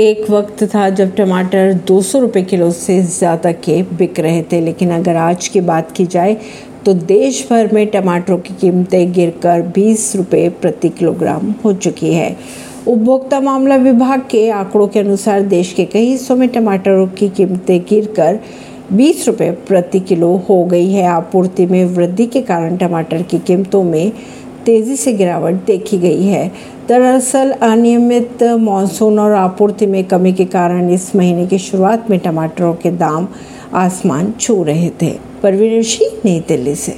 एक वक्त था जब टमाटर दो सौ रुपये किलो से ज़्यादा के बिक रहे थे, लेकिन अगर आज की बात की जाए तो देश भर में टमाटरों की कीमतें गिरकर बीस रुपये प्रति किलोग्राम हो चुकी है। उपभोक्ता मामला विभाग के आंकड़ों के अनुसार देश के कई हिस्सों में टमाटरों की कीमतें गिरकर बीस रुपये प्रति किलो हो गई है। आपूर्ति में वृद्धि के कारण टमाटर की कीमतों में तेज़ी से गिरावट देखी गई है। दरअसल, अनियमित मानसून और आपूर्ति में कमी के कारण इस महीने की शुरुआत में टमाटरों के दाम आसमान छू रहे थे। परवीन ऋषि, नई दिल्ली से।